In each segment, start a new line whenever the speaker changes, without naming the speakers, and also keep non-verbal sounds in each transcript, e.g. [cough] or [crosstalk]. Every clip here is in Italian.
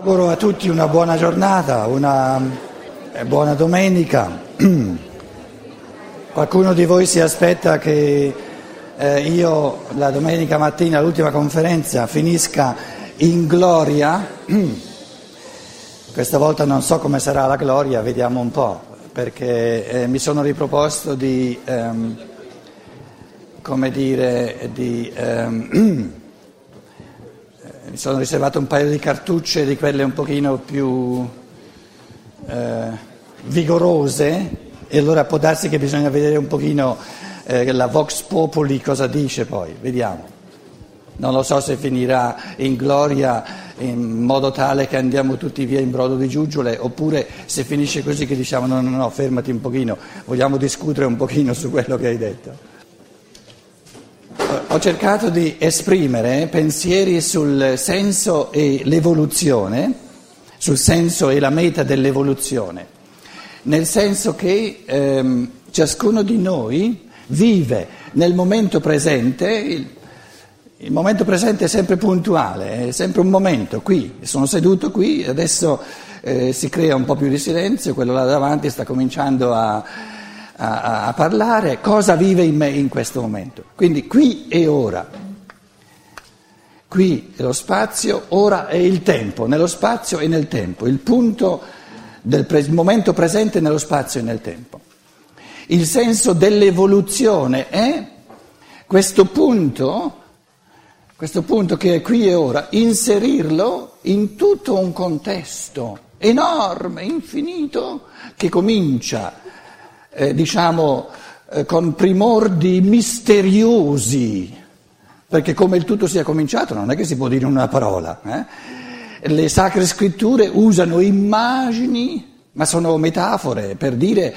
Auguro a tutti una buona giornata, una eh, buona domenica. [clears throat] Qualcuno di voi si aspetta che eh, io la domenica mattina, l'ultima conferenza, finisca in gloria. [clears throat] Questa volta non so come sarà la gloria, vediamo un po', perché eh, mi sono riproposto di, ehm, come dire, di... Ehm, [clears throat] mi sono riservato un paio di cartucce di quelle un pochino più eh, vigorose e allora può darsi che bisogna vedere un pochino eh, la Vox Populi cosa dice poi, vediamo. Non lo so se finirà in gloria in modo tale che andiamo tutti via in brodo di giuggiole oppure se finisce così che diciamo no, no, no, fermati un pochino, vogliamo discutere un pochino su quello che hai detto. Ho cercato di esprimere pensieri sul senso e l'evoluzione, sul senso e la meta dell'evoluzione, nel senso che ehm, ciascuno di noi vive nel momento presente, il, il, momento presente è sempre puntuale, è sempre un momento, qui, sono seduto qui, adesso eh, si crea un po' più di silenzio, quello là davanti sta cominciando a a, a parlare cosa vive in me in questo momento. Quindi qui e ora. Qui è lo spazio, ora è il tempo, nello spazio e nel tempo, il punto del pre- momento presente nello spazio e nel tempo. Il senso dell'evoluzione è questo punto, questo punto che è qui e ora, inserirlo in tutto un contesto enorme, infinito, che comincia eh, diciamo, eh, con primordi misteriosi, perché come il tutto sia cominciato non è che si può dire una parola. Eh? Le sacre scritture usano immagini, ma sono metafore per dire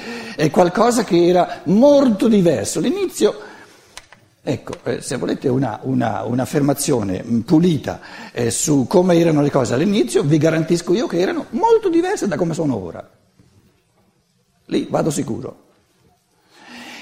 qualcosa che era molto diverso. L'inizio, ecco, eh, se volete una, una, un'affermazione pulita eh, su come erano le cose all'inizio, vi garantisco io che erano molto diverse da come sono ora. Lì vado sicuro.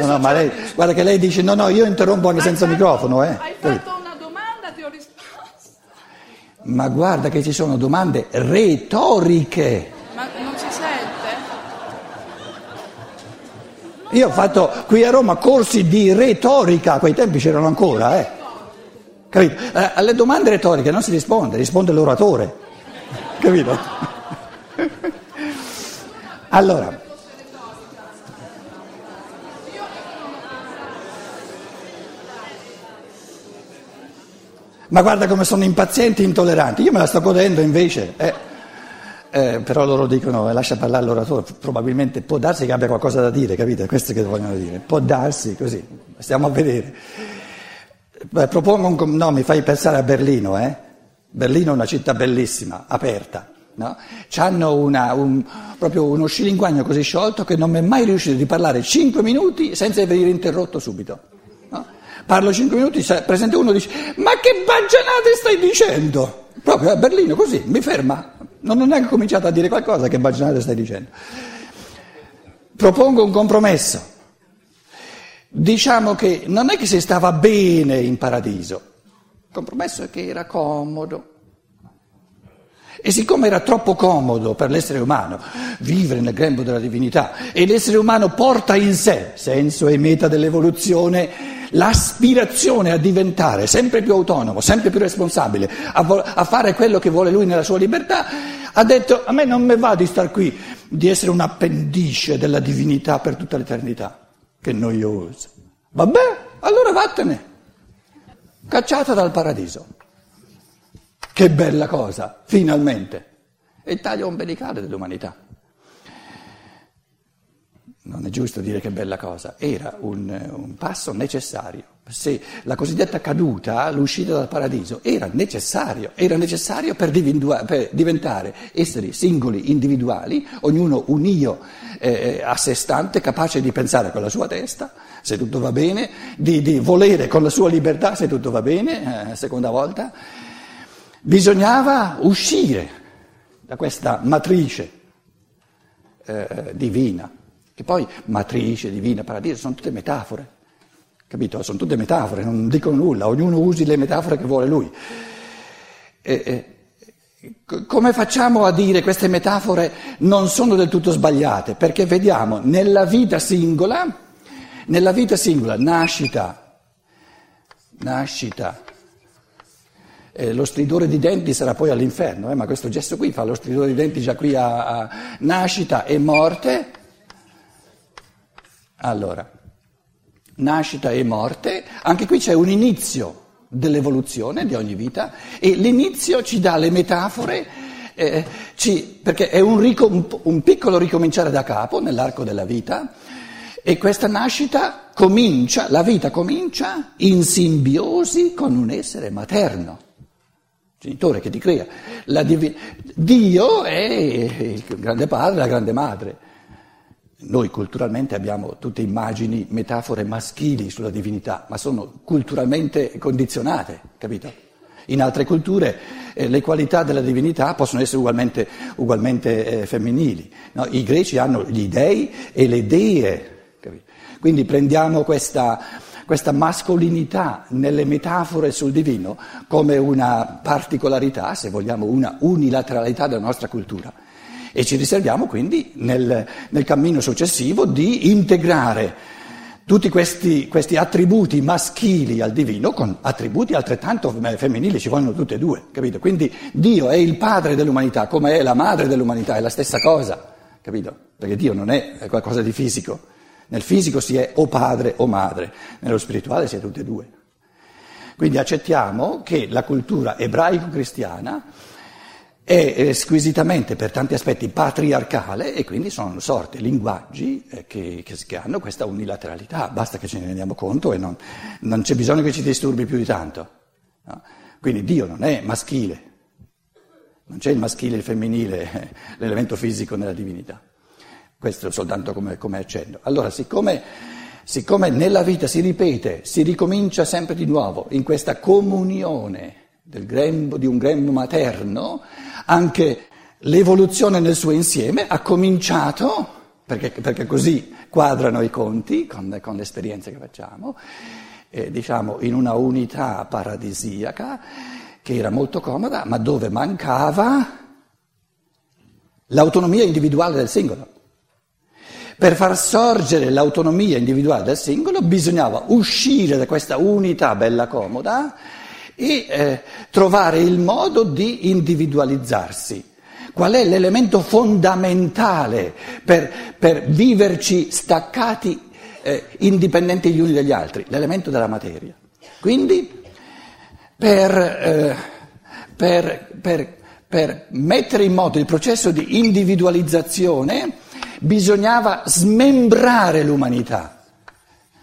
No, no, ma lei, guarda che lei dice no, no, io interrompo anche senza
fatto,
microfono. Eh.
Hai fatto una domanda, ti ho risposto.
Ma guarda che ci sono domande retoriche.
Ma non si sente?
Io ho fatto qui a Roma corsi di retorica, a quei tempi c'erano ancora, eh. Capito? Eh, alle domande retoriche non si risponde, risponde l'oratore. Capito? [laughs] Allora. Ma guarda come sono impazienti e intolleranti, io me la sto godendo invece. Eh. Eh, però loro dicono eh, lascia parlare l'oratore, probabilmente può darsi che abbia qualcosa da dire, capite? Questo che vogliono dire, può darsi così, stiamo a vedere. Beh, propongo un, no, mi fai pensare a Berlino, eh? Berlino è una città bellissima, aperta, no? Hanno un, proprio uno scilinguagno così sciolto che non mi è mai riuscito di parlare cinque minuti senza venire interrotto subito. Parlo cinque minuti, presente uno dice ma che baggianate stai dicendo? Proprio a Berlino così, mi ferma, non ho neanche cominciato a dire qualcosa che baggianate stai dicendo. Propongo un compromesso. Diciamo che non è che si stava bene in paradiso, il compromesso è che era comodo. E siccome era troppo comodo per l'essere umano vivere nel grembo della divinità e l'essere umano porta in sé, senso e meta dell'evoluzione, l'aspirazione a diventare sempre più autonomo, sempre più responsabile, a, vo- a, fare quello che vuole lui nella sua libertà, ha detto a me non mi va di star qui, di essere un appendice della divinità per tutta l'eternità. Che noioso. Vabbè, allora vattene. Cacciata dal paradiso. Che bella cosa, finalmente. È il taglio ombelicale dell'umanità non è giusto dire che bella cosa, era un, un passo necessario. Se la cosiddetta caduta, l'uscita dal paradiso, era necessario, era necessario per, per diventare esseri singoli, individuali, ognuno un io eh, a sé stante, capace di pensare con la sua testa, se tutto va bene, di, di volere con la sua libertà, se tutto va bene, eh, seconda volta, bisognava uscire da questa matrice eh, divina, che poi matrice, divina, paradiso, sono tutte metafore. Capito? Sono tutte metafore, non dicono nulla, ognuno usi le metafore che vuole lui. E, e, come facciamo a dire queste metafore non sono del tutto sbagliate? Perché vediamo nella vita singola, nella vita singola, nascita, nascita, eh, lo stridore di denti sarà poi all'inferno, eh, ma questo gesto qui fa lo stridore di denti già qui a, a nascita e morte. Allora, nascita e morte, anche qui c'è un inizio dell'evoluzione di ogni vita e l'inizio ci dà le metafore, eh, ci, perché è un, rico, un, piccolo ricominciare da capo nell'arco della vita e questa nascita comincia, la vita comincia in simbiosi con un essere materno genitore che ti crea. Div- Dio è il grande padre, la grande madre. Noi culturalmente abbiamo tutte immagini, metafore maschili sulla divinità, ma sono culturalmente condizionate, capito? In altre culture eh, le qualità della divinità possono essere ugualmente, ugualmente eh, femminili. No? I greci hanno gli dei e le dee. Capito? Quindi prendiamo questa, questa mascolinità nelle metafore sul divino come una particolarità, se vogliamo una unilateralità della nostra cultura e ci riserviamo quindi nel, nel cammino successivo di integrare tutti questi, questi, attributi maschili al divino con attributi altrettanto femminili, ci vogliono tutti e due, capito? Quindi Dio è il padre dell'umanità, come è la madre dell'umanità, è la stessa cosa, capito? Perché Dio non è qualcosa di fisico. Nel fisico si è o padre o madre, nello spirituale si è tutte e due. Quindi accettiamo che la cultura ebraico-cristiana è squisitamente per tanti aspetti patriarcale e quindi sono sorte linguaggi eh, che, che, hanno questa unilateralità, basta che ce ne rendiamo conto e non, non c'è bisogno che ci disturbi più di tanto. No? Quindi Dio non è maschile, non c'è il maschile e il femminile, l'elemento fisico nella divinità. Questo soltanto come, come accenno. Allora, siccome, siccome nella vita si ripete, si ricomincia sempre di nuovo in questa comunione grembo, di un grembo materno, anche l'evoluzione nel suo insieme ha cominciato, perché, perché così quadrano i conti con, con le esperienze che facciamo, eh, diciamo in una unità paradisiaca che era molto comoda, ma dove mancava l'autonomia individuale del singolo. Per far sorgere l'autonomia individuale del singolo bisognava uscire da questa unità bella comoda e eh, trovare il modo di individualizzarsi. Qual è l'elemento fondamentale per, per viverci staccati, eh, indipendenti gli uni dagli altri? L'elemento della materia. Quindi, per, eh, per, per, per mettere in moto il processo di individualizzazione, bisognava smembrare l'umanità.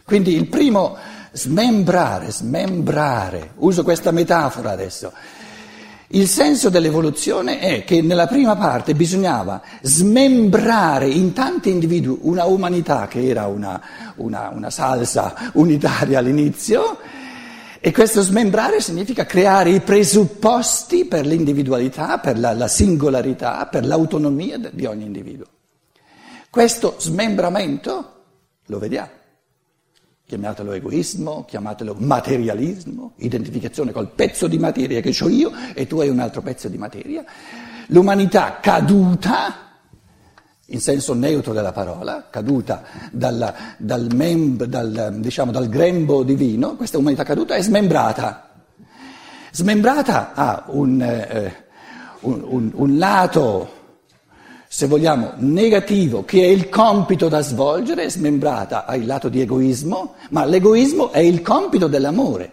Quindi il primo smembrare, smembrare, uso questa metafora adesso. Il senso dell'evoluzione è che nella prima parte bisognava smembrare in tanti individui una umanità che era una, una, una salsa unitaria all'inizio e questo smembrare significa creare i presupposti per l'individualità, per la, la singolarità, per l'autonomia di ogni individuo. Questo smembramento lo vediamo. Chiamatelo egoismo, chiamatelo materialismo, identificazione col pezzo di materia che ho io e tu hai un altro pezzo di materia. L'umanità caduta, in senso neutro della parola, caduta dal, dal, mem, dal, diciamo, dal grembo divino, questa umanità caduta è smembrata. Smembrata ha un, eh, un, un, un lato se vogliamo, negativo, che è il compito da svolgere, smembrata al lato di egoismo, ma l'egoismo è il compito dell'amore.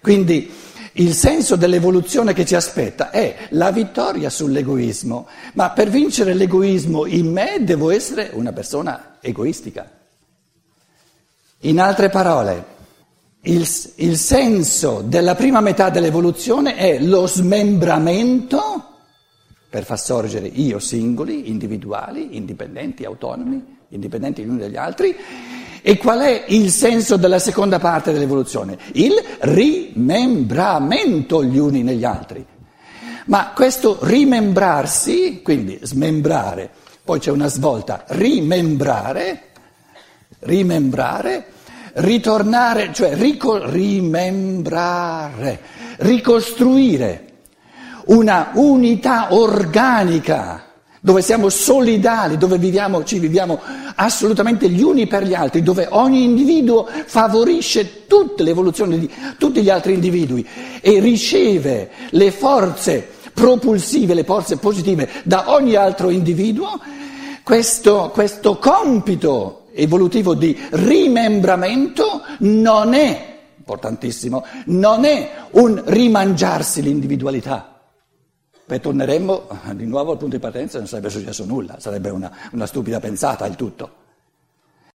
Quindi il senso dell'evoluzione che ci aspetta è la vittoria sull'egoismo, ma per vincere l'egoismo in me devo essere una persona egoistica. In altre parole, Il, il senso della prima metà dell'evoluzione è lo smembramento per far sorgere io singoli, individuali, indipendenti, autonomi, indipendenti gli uni dagli altri. E qual è il senso della seconda parte dell'evoluzione? Il rimembramento gli uni negli altri. Ma questo rimembrarsi, quindi smembrare, poi c'è una svolta, rimembrare, rimembrare, ritornare, cioè rico- rimembrare, ricostruire una unità organica dove siamo solidali, dove viviamo, ci viviamo assolutamente gli uni per gli altri, dove ogni individuo favorisce tutta l'evoluzione di tutti gli altri individui e riceve le forze propulsive, le forze positive da ogni altro individuo, questo, questo compito evolutivo di rimembramento non è, importantissimo, non è un rimangiarsi l'individualità Beh, torneremmo di nuovo al punto di partenza, non sarebbe successo nulla, sarebbe una, una stupida pensata il tutto.